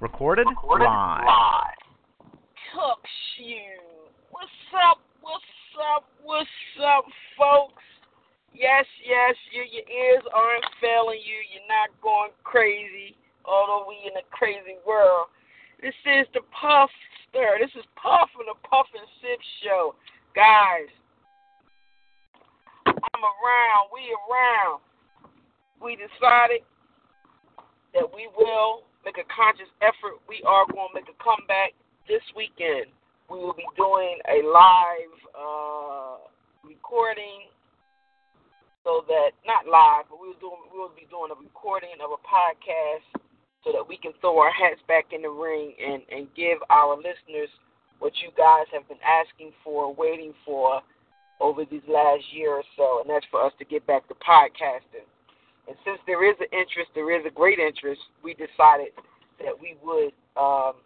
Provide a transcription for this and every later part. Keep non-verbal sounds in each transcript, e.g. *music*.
Recorded, live. Cook shoe. What's up? What's up? What's up, folks? Yes, yes, you, your ears aren't failing you. You're not going crazy, although we in a crazy world. This is the Puff Stir. This is Puff and the Puff and Sip Show. Guys, I'm around. We around. We decided that we will make a conscious effort. We are going to make a comeback this weekend. We will be doing a live uh, recording so that not live, but we will we will be doing a recording of a podcast so that we can throw our hats back in the ring and and give our listeners what you guys have been asking for, waiting for over these last year or so, and that's for us to get back to podcasting. And since there is an interest, there is a great interest, we decided that we would um,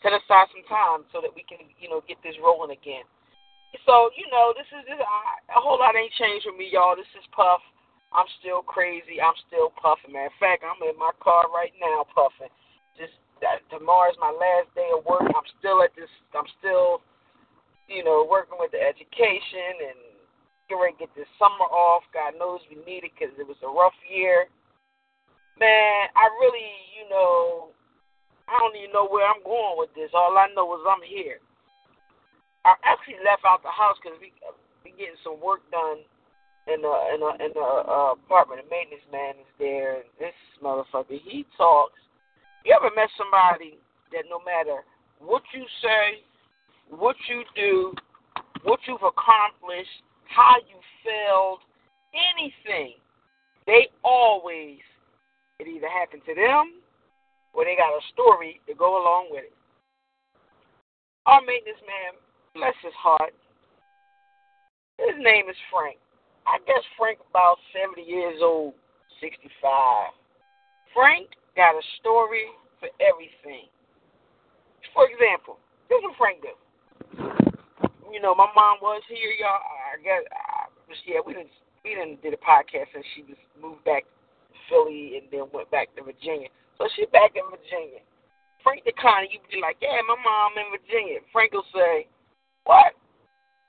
set aside some time so that we can, you know, get this rolling again. So, you know, this is this, a whole lot ain't changed for me, y'all. This is Puff. I'm still crazy. I'm still puffing. Matter of fact, I'm in my car right now puffing. Just that tomorrow's my last day of work. I'm still at this. I'm still, you know, working with the education and getting ready to get this summer off. God knows we need it because it was a rough year. Man, I really, you know, I don't even know where I'm going with this. All I know is I'm here. I actually left out the house because we we getting some work done in the in the in the uh, apartment. The maintenance man is there. This motherfucker, he talks. You ever met somebody that no matter what you say, what you do, what you've accomplished, how you failed, anything, they always it either happened to them or they got a story to go along with it. Our maintenance man Bless his heart. His name is Frank. I guess Frank about 70 years old, 65. Frank got a story for everything. For example, this is what Frank do. You know, my mom was here, y'all. I guess, I, yeah, we didn't we didn't did a podcast since she was moved back to Philly and then went back to Virginia. So she back in Virginia. Frank the kind of you be like, yeah, my mom in Virginia. Frank will say, what?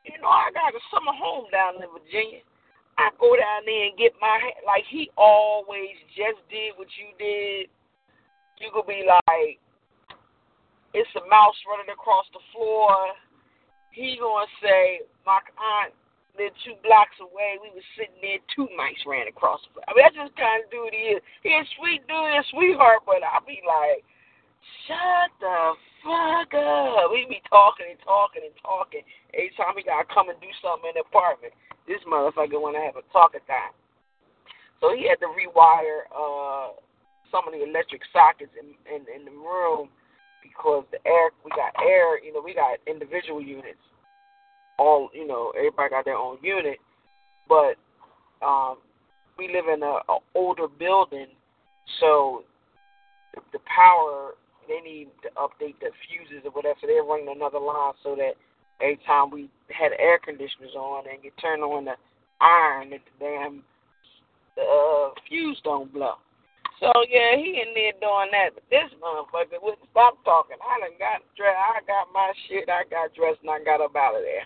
You know, I got a summer home down in Virginia. I go down there and get my like he always just did what you did. You could be like, it's a mouse running across the floor. He gonna say, my aunt lived two blocks away. We was sitting there, two mice ran across. I mean, that's just kind of dude he is. He's a sweet dude, a sweetheart, but I be like, shut the fuck up. We be talking and talking and talking. Every time we gotta come and do something in the apartment, this motherfucker wanna have a talking time. So he had to rewire uh some of the electric sockets in, in in the room because the air we got air, you know, we got individual units. All you know, everybody got their own unit, but um we live in a, a older building, so the, power they need to update the fuses or whatever. So they're running another line so that every time we had air conditioners on and get turned on the iron, that the damn uh, fuse don't blow. So yeah, he in there doing that. But this motherfucker wouldn't stop talking. I done got dressed. I got my shit. I got dressed and I got up out of there.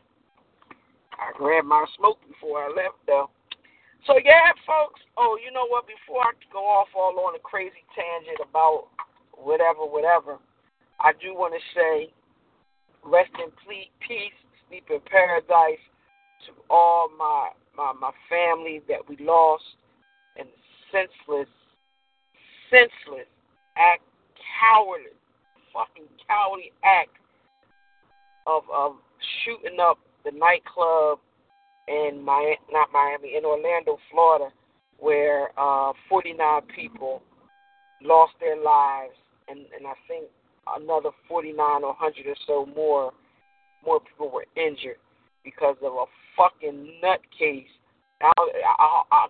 I grabbed my smoke before I left though. So yeah, folks. Oh, you know what? Before I go off all on a crazy tangent about whatever, whatever. I do want to say, rest in peace, sleep in paradise to all my my my family that we lost, and senseless, senseless act, cowardly, fucking cowardly act of of shooting up the nightclub in my not Miami in Orlando, Florida, where uh, 49 people lost their lives, and, and I think another 49 or 100 or so more more people were injured because of a fucking nutcase. I, I, I,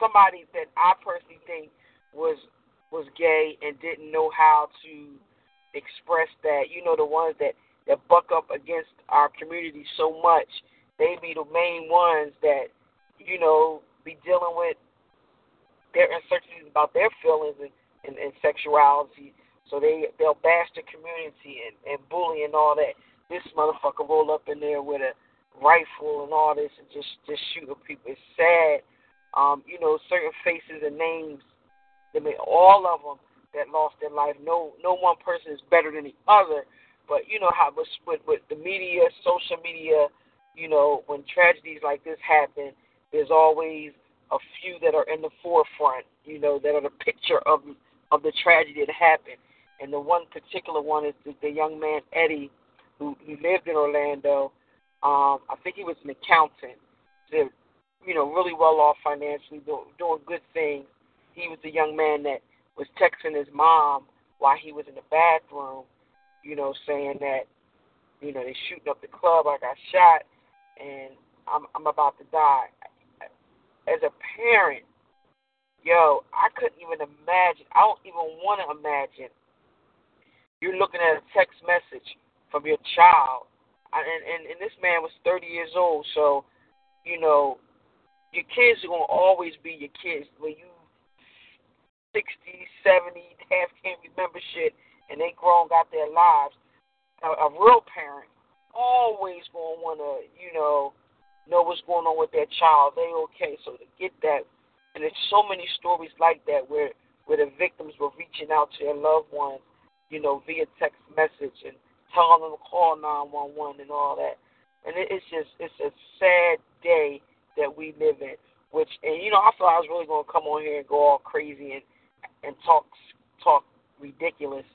somebody that I personally think was was gay and didn't know how to express that. You know, the ones that that buck up against our community so much, they be the main ones that you know be dealing with their uncertainties about their feelings and, and, and sexuality. So they they'll bash the community and, and bully and all that. This motherfucker roll up in there with a rifle and all this and just just shooting people. It's sad. Um, you know, certain faces and names I mean, all of them that lost their life. No, no one person is better than the other. But you know how with with, the media, social media, you know, when tragedies like this happen, there's always a few that are in the forefront. You know, that are the picture of of the tragedy that happened. And the one particular one is the, the young man Eddie, who, who lived in Orlando. Um, I think he was an accountant. They're, you know, really well off financially, doing, doing good things he was the young man that was texting his mom while he was in the bathroom, you know, saying that, you know, they shooting up the club, I got shot, and I'm I'm about to die. As a parent, yo, I couldn't even imagine. I don't even want to imagine. You're looking at a text message from your child, and and, and this man was 30 years old, so you know, your kids are gonna always be your kids. When you 60, 70, half can't remember shit, and they grown, got their lives. A, a real parent always gonna wanna, you know, know what's going on with their child. They okay, so to get that, and there's so many stories like that where where the victims were reaching out to their loved ones, you know, via text message and telling them to call 911 and all that. And it, it's just it's a sad day that we live in. Which and you know I thought I was really gonna come on here and go all crazy and and talk talk ridiculous,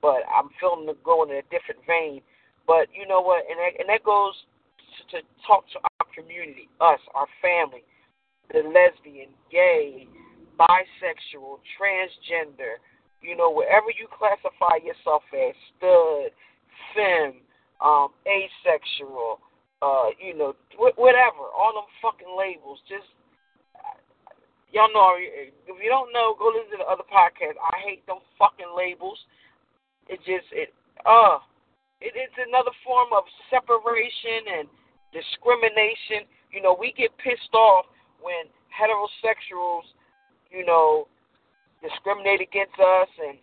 but I'm feeling to go in a different vein. But you know what? And that, and that goes to, to talk to our community, us, our family, the lesbian, gay, bisexual, transgender. You know, wherever you classify yourself as stud, femme, um, asexual, uh, you know, whatever, all them fucking labels. Just y'all know if you don't know, go listen to the other podcast. I hate them fucking labels. It just it uh it, it's another form of separation and discrimination. You know, we get pissed off when heterosexuals, you know, discriminate against us and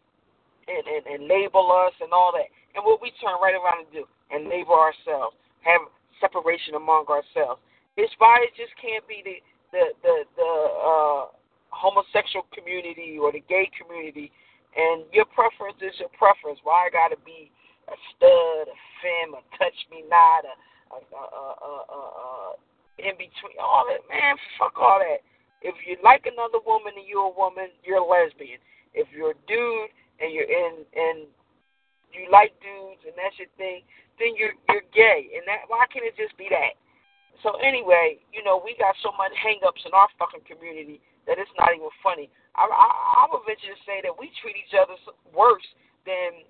and, and, and label us and all that. And what we turn right around and do and label ourselves, have separation among ourselves. Why it just can't be the the the the uh, homosexual community or the gay community, and your preference is your preference. Why I gotta be a stud, a femme, a touch me not, a, a, a, a, a, a in between, all that, man, fuck all that. If you like another woman and you're a woman, you're a lesbian. If you're a dude and you're in and you like dudes and that's your thing, then you're you're gay. And that why can't it just be that? So anyway, you know, we got so much hangups in our fucking community that it's not even funny. I, I, I would venture to say that we treat each other worse than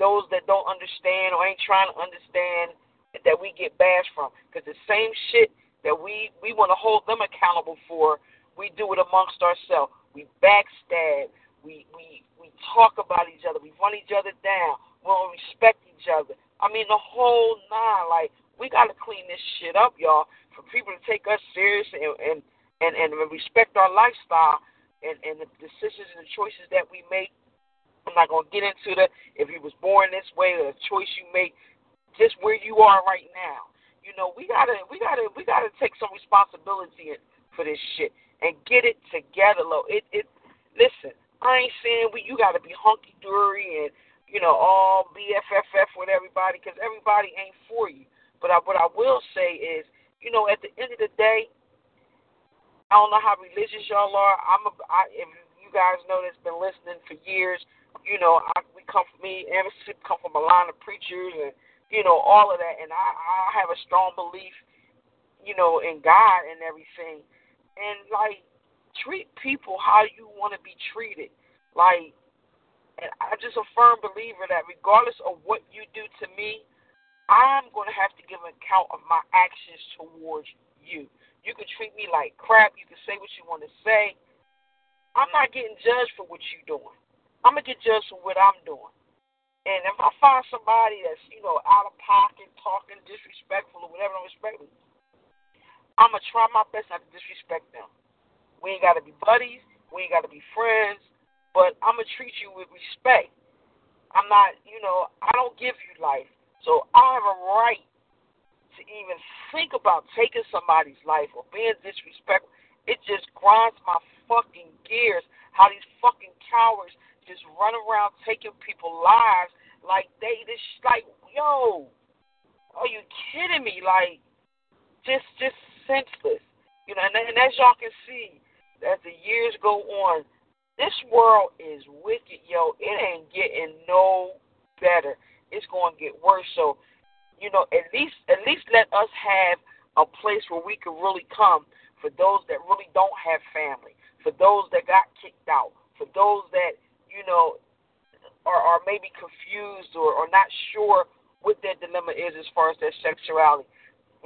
those that don't understand or ain't trying to understand that we get bashed from. Because the same shit that we we want to hold them accountable for, we do it amongst ourselves. We backstab. We we we talk about each other. We run each other down. We don't respect each other. I mean the whole nine. Like we got to clean this shit up, y'all, for people to take us serious and and and, and respect our lifestyle and, and the decisions and the choices that we make. I'm not gonna get into the if you was born this way the choice you make, just where you are right now. You know, we gotta we gotta we gotta take some responsibility for this shit and get it together, low. It it listen, I ain't saying we you gotta be hunky dory and you know all BFFF with everybody because everybody ain't for you. But I, what I will say is, you know, at the end of the day, I don't know how religious y'all are. I'm a, I, if you guys know that's been listening for years, you know, I, we come from me and come from a line of preachers and you know all of that, and I, I have a strong belief, you know, in God and everything. And like, treat people how you want to be treated. Like, and I'm just a firm believer that regardless of what you do to me, I'm going to have to give an account of my actions towards you. You can treat me like crap. You can say what you want to say. I'm not getting judged for what you're doing. I'm going to get judged for what I'm doing. And if I find somebody that's, you know, out of pocket, talking disrespectful or whatever, respect me, I'm going to try my best not to disrespect them. We ain't got to be buddies. We ain't got to be friends. But I'm going to treat you with respect. I'm not, you know, I don't give you life. So I have a right to even think about taking somebody's life or being disrespectful. It just grinds my fucking gears how these fucking cowards just run around taking people's lives like they just like yo, are you kidding me? Like just just senseless, you know. And, and as y'all can see, as the years go on, this world is wicked, yo. It ain't getting no better it's going to get worse. So, you know, at least at least let us have a place where we can really come for those that really don't have family, for those that got kicked out, for those that you know are, are maybe confused or, or not sure what their dilemma is as far as their sexuality.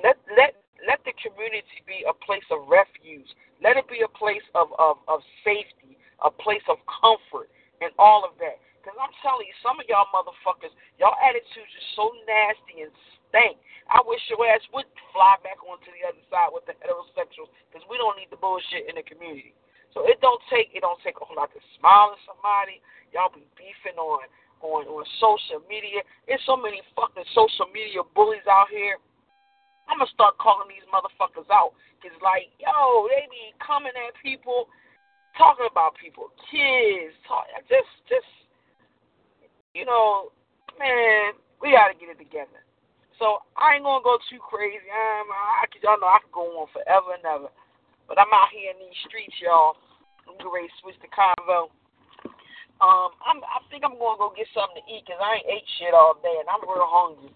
Let let let the community be a place of refuge. Let it be a place of, of, of safety, a place of comfort, and all of that. Because I'm telling you, some of y'all motherfuckers, y'all attitudes are so nasty and stank. I wish your ass would fly back onto the other side with the heterosexuals because we don't need the bullshit in the community. So it don't take it don't take a whole lot to smile at somebody. Y'all be beefing on on on social media. There's so many fucking social media bullies out here. I'm gonna start calling these motherfuckers out because like yo, they be coming at people, talking about people, kids, talk, just just you know, man, we got to get it together. So I ain't gonna go too crazy. I'm, I, y'all know I could go on forever and ever, but I'm out here in these streets, y'all. I'm to switch the convo. Um, I'm, I think I'm gonna go get something to eat because I ain't ate shit all day and I'm real hungry.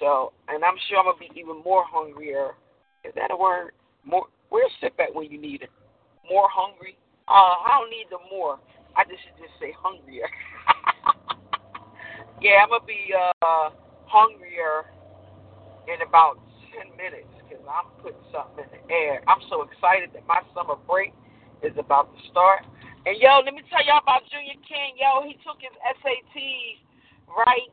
So, and I'm sure I'm gonna be even more hungrier. Is that a word? More. Where's sip at when you need it? More hungry? Uh, I don't need the more. I just should just say hungrier. *laughs* Yeah, I'm gonna be uh, hungrier in about ten minutes because I'm putting something in the air. I'm so excited that my summer break is about to start. And yo, let me tell y'all about Junior King. Yo, he took his SATs, right?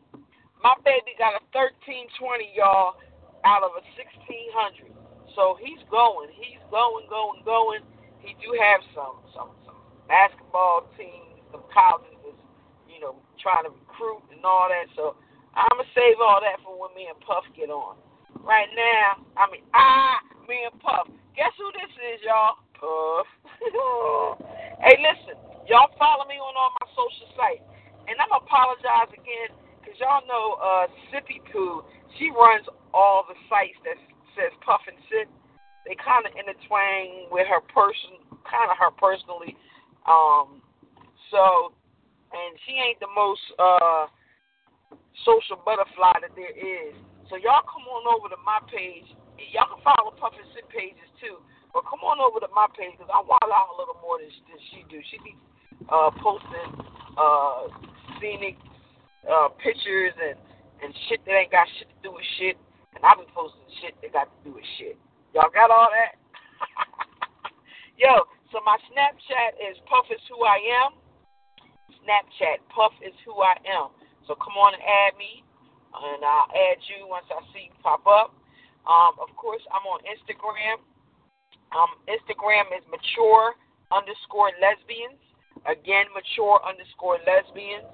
My baby got a 1320, y'all, out of a 1600. So he's going, he's going, going, going. He do have some some some basketball teams, some know, trying to recruit and all that. So I'm gonna save all that for when me and Puff get on. Right now, I mean, ah, me and Puff. Guess who this is, y'all? Puff. *laughs* hey, listen, y'all follow me on all my social sites, and I'm gonna apologize again because y'all know uh, Sippy Poo. She runs all the sites that says Puff and Sip. They kind of intertwine with her person, kind of her personally. Um, so and she ain't the most uh, social butterfly that there is. So y'all come on over to my page. Y'all can follow Puff and pages too, but come on over to my page because I wild out a little more than, than she do. She be uh, posting uh, scenic uh, pictures and and shit that ain't got shit to do with shit, and I be posting shit that got to do with shit. Y'all got all that? *laughs* Yo, so my Snapchat is Puff is who I am. Snapchat. Puff is who I am. So come on and add me, and I'll add you once I see you pop up. Um, of course, I'm on Instagram. Um, Instagram is mature underscore lesbians. Again, mature underscore lesbians.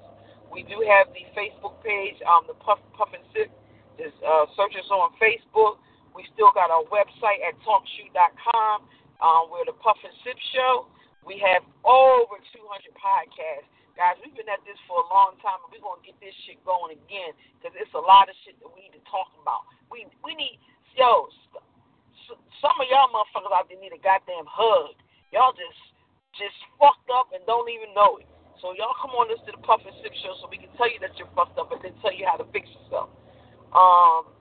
We do have the Facebook page, um, the Puff Puff and Sip. Just uh, search us on Facebook. We still got our website at talkshoe.com. Um, we're the Puff and Sip Show. We have over 200 podcasts. Guys, we've been at this for a long time, and we're gonna get this shit going again because it's a lot of shit that we need to talk about. We we need yo. Some of y'all motherfuckers out there need a goddamn hug. Y'all just just fucked up and don't even know it. So y'all come on this to the Puff and Sip show so we can tell you that you're fucked up and then tell you how to fix yourself. Um,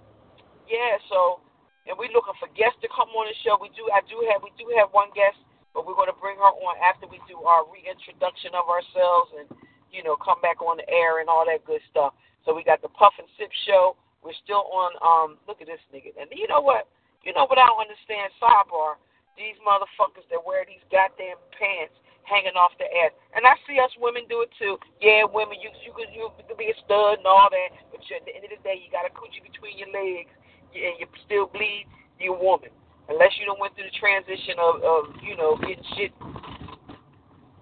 yeah. So and we're looking for guests to come on the show. We do. I do have. We do have one guest but we're going to bring her on after we do our reintroduction of ourselves and, you know, come back on the air and all that good stuff. So we got the Puff and Sip show. We're still on, um, look at this nigga. And you know what? You know what I don't understand? Sidebar. These motherfuckers that wear these goddamn pants hanging off the ass. And I see us women do it too. Yeah, women, you you could you could be a stud and all that, but you, at the end of the day, you got a coochie between your legs, and you still bleed. You're a woman, unless you don't went through the transition of of you know getting shit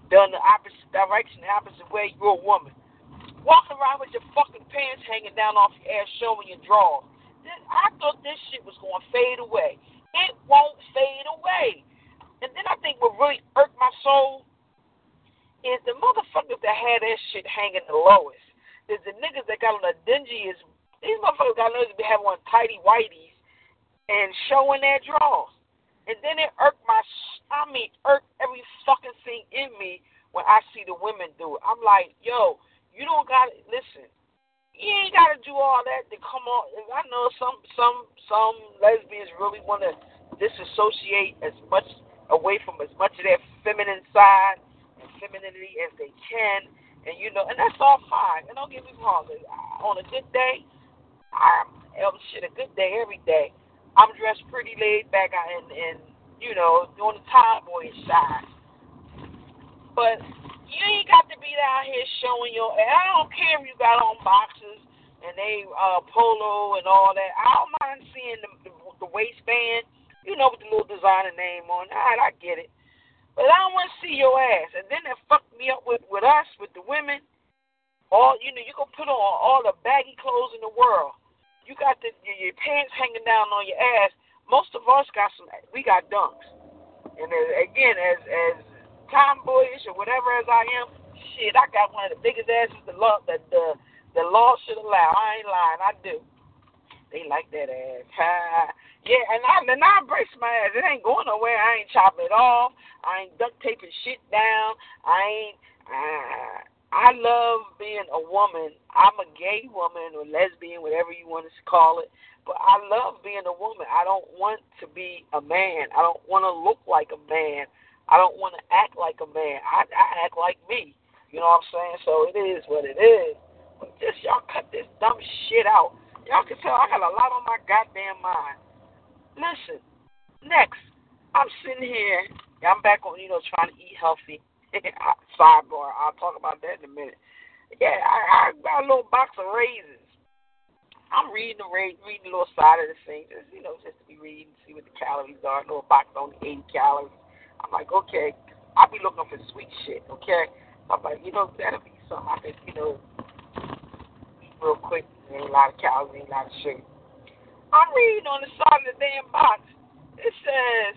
done the opposite direction, the opposite way. You're a woman. Walking around with your fucking pants hanging down off your ass, showing your drawers. I thought this shit was going to fade away. It won't fade away. And then I think what really irked my soul is the motherfuckers that had that shit hanging the lowest. There's the niggas that got on the dingiest. These motherfuckers got to be having on tidy whiteys and showing their drawers. And then it irked my, I mean, irked every fucking thing in me when I see the women do it. I'm like, yo, you don't got to, listen, you ain't got to do all that to come on. I know some, some, some lesbians really want to disassociate as much away from as much of their feminine side and femininity as they can, and you know, and that's all fine. And don't get me wrong, uh, on a good day, I'm oh, um, shit, a good day every day. I'm dressed pretty laid back and and you know, doing the tomboy side. But you ain't got to be out here showing your. I don't care if you got on boxes and they uh polo and all that. I don't mind seeing the, the, the waistband. You know, with the little designer name on. All right, I get it. But I don't want to see your ass. And then they fucked me up with, with us, with the women. All you know, you can put on all the baggy clothes in the world. You got the your, pants hanging down on your ass. Most of us got some. We got dunks. And as, again, as as tomboyish or whatever as I am, shit, I got one of the biggest asses the law that the the law should allow. I ain't lying, I do. They like that ass. Yeah, and I and I embrace my ass. It ain't going nowhere. I ain't chopping it off. I ain't duct taping shit down. I ain't. Uh, I love being a woman. I'm a gay woman or lesbian, whatever you want to call it. But I love being a woman. I don't want to be a man. I don't want to look like a man. I don't want to act like a man. I, I act like me. You know what I'm saying? So it is what it is. But just y'all cut this dumb shit out. Y'all can tell I got a lot on my goddamn mind. Listen, next, I'm sitting here. I'm back on, you know, trying to eat healthy. *laughs* Sidebar. I'll talk about that in a minute. Yeah, I, I got a little box of raisins. I'm reading the reading the little side of the thing, just you know, just to be reading, see what the calories are. A little box only 80 calories. I'm like, okay, I'll be looking for sweet shit. Okay, I'm like, you know, that'll be something I can, you know, real quick. Ain't a lot of calories, ain't a lot of sugar. I'm reading on the side of the damn box. It says,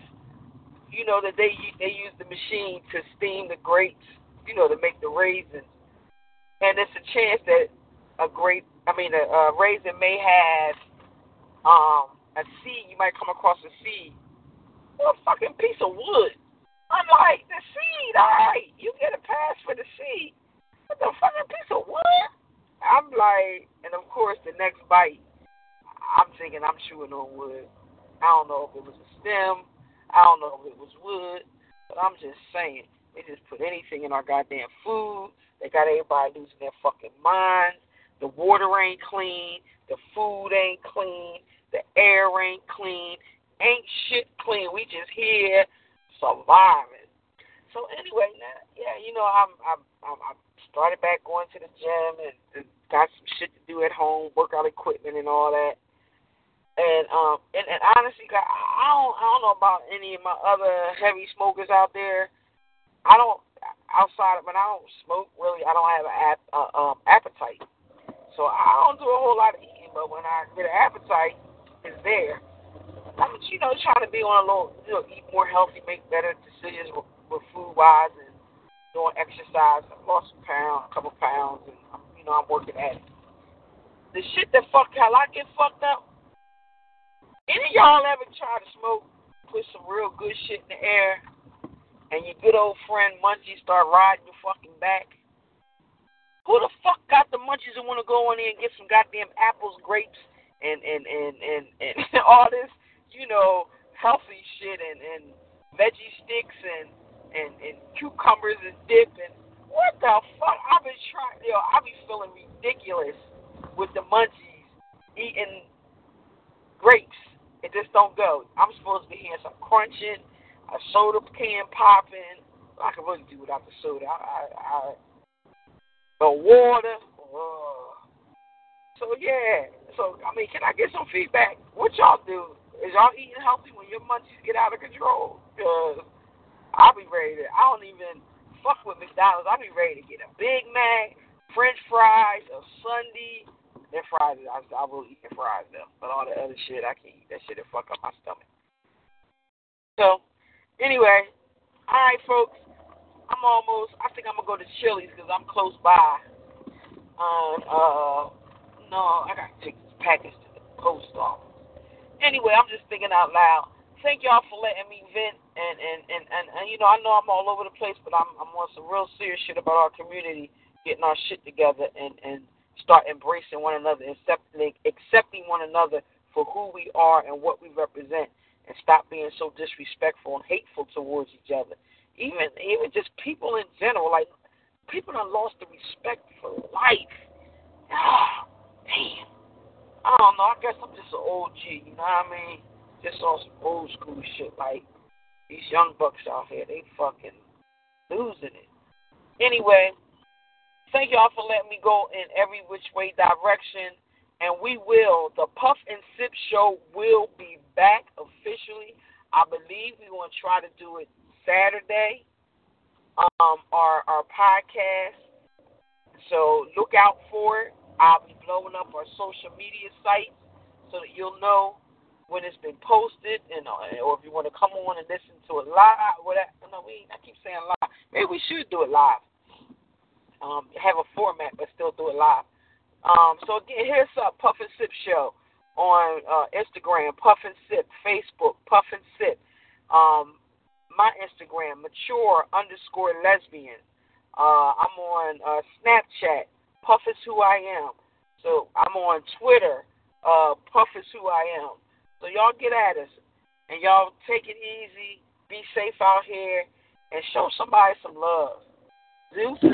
you know, that they they use the machine to steam the grapes, you know, to make the raisins, and it's a chance that a grape, I mean, a, a raisin may have um a seed. You might come across a seed, a fucking piece of wood. I'm like, the seed, all right, you get a pass for the seed. But the fucking piece of wood? I'm like, and of course, the next bite, I'm thinking I'm chewing on wood. I don't know if it was a stem. I don't know if it was wood. But I'm just saying, they just put anything in our goddamn food. They got everybody losing their fucking minds. The water ain't clean. The food ain't clean. The air ain't clean. Ain't shit clean. We just here surviving. So anyway, now, yeah, you know, I'm I'm I'm, started back going to the gym and, and got some shit to do at home, workout equipment and all that. And um and, and honestly, I don't I don't know about any of my other heavy smokers out there. I don't outside of, but I don't smoke really. I don't have an ap, uh, um, appetite, so I don't do a whole lot of eating. But when I get an appetite, it's there. I'm you know trying to be on a little, you know, eat more healthy, make better decisions with, with food wise, and doing exercise. I lost a pound, a couple pounds, and you know I'm working at it. The shit that fuck how I get fucked up any y'all ever try to smoke, put some real good shit in the air, and your good old friend Munchie start riding your fucking back? Who the fuck got the munchies and want to go in there and get some goddamn apples, grapes, and and and and, and *laughs* all this, you know, healthy shit and and veggie sticks and and and cucumbers and dip and what the fuck? I've been trying. Yo, I be feeling ridiculous with the munchies eating grapes. It just don't go. I'm supposed to be hearing some crunching, a soda can popping. I can really do without the soda. I, I, I the water. Uh, so yeah. So I mean, can I get some feedback? What y'all do? Is y'all eating healthy when your munchies get out of control? Cause I'll be ready to. I don't even fuck with McDonald's. I'll be ready to get a Big Mac, French fries, a sundae. Their fries, I, I will eat their fries though. But all the other shit, I can't eat that shit. It fuck up my stomach. So, anyway, all right, folks. I'm almost. I think I'm gonna go to Chili's because I'm close by. Um, uh, no, I gotta take this package to the post office. Anyway, I'm just thinking out loud. Thank y'all for letting me vent and and and and, and you know I know I'm all over the place, but I'm I'm on some real serious shit about our community getting our shit together and and start embracing one another, accepting accepting one another for who we are and what we represent, and stop being so disrespectful and hateful towards each other. Even even just people in general, like people have lost the respect for life. Ah, damn. I don't know. I guess I'm just an old G. You know what I mean? Just on some old school shit. Like these young bucks out here, they fucking losing it. Anyway, thank y'all for letting me go in every which way direction. And we will, the Puff and Sip show will be back officially. I believe we're going to try to do it Saturday, um, our, our podcast. So look out for it. I'll be blowing up our social media sites so that you'll know when it's been posted, and uh, or if you want to come on and listen to it live, whatever. No, we I keep saying live. Maybe we should do it live um, have a format but still do it live. Um, so again, here's up Puff and Sip Show on uh, Instagram, Puff and Sip, Facebook, Puff and Sip. Um, my Instagram, mature underscore lesbian. Uh, I'm on uh, Snapchat, Puff is who I am. So I'm on Twitter, uh, Puff is who I am. So y'all get at us and y'all take it easy, be safe out here, and show somebody some love. Zeus.